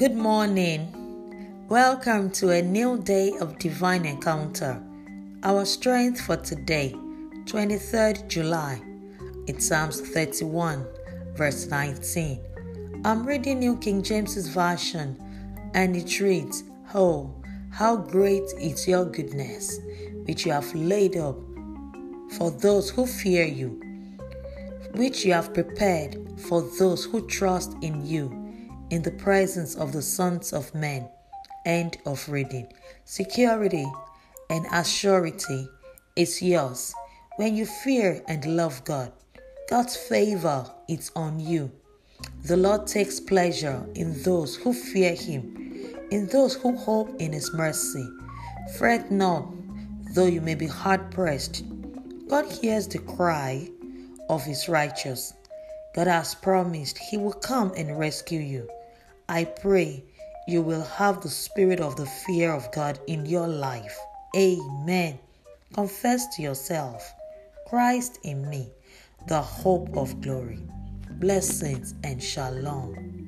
Good morning. Welcome to a new day of divine encounter. Our strength for today, 23rd July, it's Psalms 31, verse 19. I'm reading New King James's Version, and it reads, Oh, how great is your goodness, which you have laid up for those who fear you, which you have prepared for those who trust in you in the presence of the sons of men. End of reading. Security and assurity is yours when you fear and love God. God's favor is on you. The Lord takes pleasure in those who fear Him, in those who hope in His mercy. Fret not, though you may be hard pressed. God hears the cry of His righteous. God has promised He will come and rescue you. I pray you will have the spirit of the fear of God in your life. Amen. Confess to yourself Christ in me, the hope of glory. Blessings and shalom.